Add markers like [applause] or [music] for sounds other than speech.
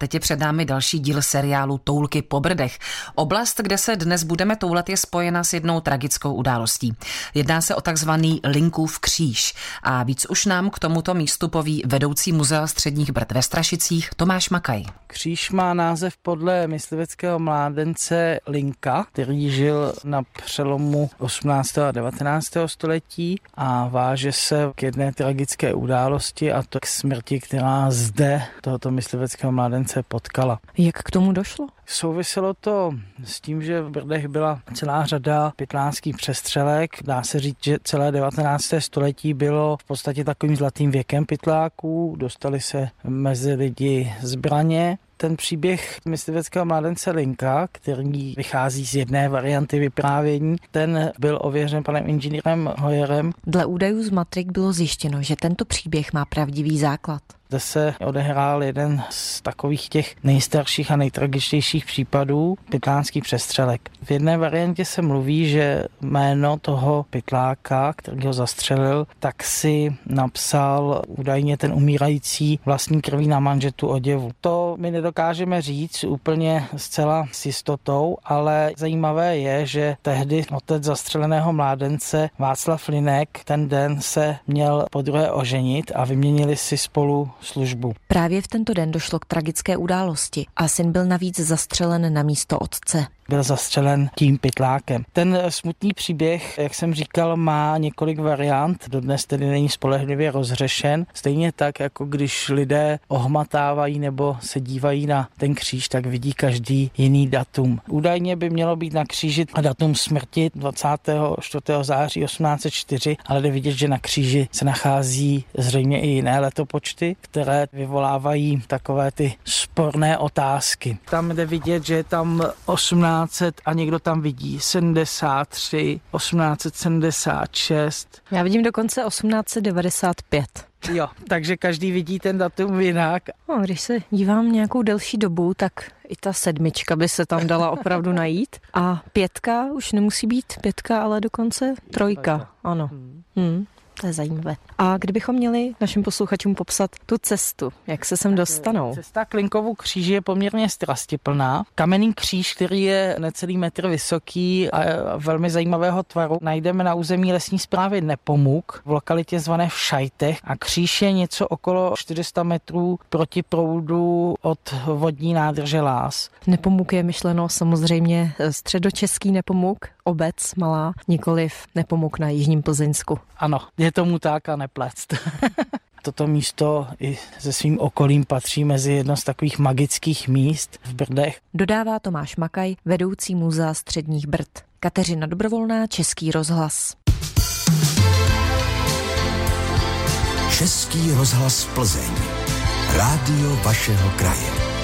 Teď je před námi další díl seriálu Toulky po Brdech. Oblast, kde se dnes budeme toulet, je spojena s jednou tragickou událostí. Jedná se o takzvaný Linkův kříž. A víc už nám k tomuto místu poví vedoucí muzea středních Brd ve Strašicích Tomáš Makaj. Kříž má název podle mysliveckého mládence Linka, který žil na přelomu 18. a 19. století a váže se k jedné tragické události a to k smrti, která zde tohoto mysliveckého mládence se potkala. Jak k tomu došlo? Souviselo to s tím, že v Brdech byla celá řada pytlánských přestřelek. Dá se říct, že celé 19. století bylo v podstatě takovým zlatým věkem pytláků. Dostali se mezi lidi zbraně ten příběh mysliveckého mládence Linka, který vychází z jedné varianty vyprávění, ten byl ověřen panem inženýrem Hojerem. Dle údajů z Matrik bylo zjištěno, že tento příběh má pravdivý základ. Zde se odehrál jeden z takových těch nejstarších a nejtragičtějších případů pytlánských přestřelek. V jedné variantě se mluví, že jméno toho pytláka, který ho zastřelil, tak si napsal údajně ten umírající vlastní krví na manžetu oděvu. To my nedokážeme říct úplně zcela s jistotou, ale zajímavé je, že tehdy otec zastřeleného mládence Václav Linek ten den se měl po druhé oženit a vyměnili si spolu službu. Právě v tento den došlo k tragické události a syn byl navíc zastřelen na místo otce byl zastřelen tím pytlákem. Ten smutný příběh, jak jsem říkal, má několik variant, dodnes tedy není spolehlivě rozřešen. Stejně tak, jako když lidé ohmatávají nebo se dívají na ten kříž, tak vidí každý jiný datum. Údajně by mělo být na kříži datum smrti 24. září 1804, ale jde vidět, že na kříži se nachází zřejmě i jiné letopočty, které vyvolávají takové ty sporné otázky. Tam jde vidět, že je tam 18 1800 a někdo tam vidí 73, 1876. Já vidím dokonce 1895. Jo, takže každý vidí ten datum jinak. No, když se dívám nějakou delší dobu, tak i ta sedmička by se tam dala opravdu najít. A pětka už nemusí být pětka, ale dokonce trojka. Ano. Hmm. To je zajímavé. A kdybychom měli našim posluchačům popsat tu cestu, jak se sem dostanou? Cesta k Linkovu kříži je poměrně strastiplná. Kamenný kříž, který je necelý metr vysoký a velmi zajímavého tvaru, najdeme na území lesní zprávy Nepomuk v lokalitě zvané v Šajtech a kříž je něco okolo 400 metrů proti proudu od vodní nádrže Lás. Nepomuk je myšleno samozřejmě středočeský Nepomuk, obec malá, nikoliv Nepomuk na Jižním Plzeňsku. Ano, je tomu tak a neplect. [laughs] Toto místo i se svým okolím patří mezi jedno z takových magických míst v Brdech. Dodává Tomáš Makaj, vedoucí muzea středních Brd. Kateřina Dobrovolná, Český rozhlas. Český rozhlas Plzeň. Rádio vašeho kraje.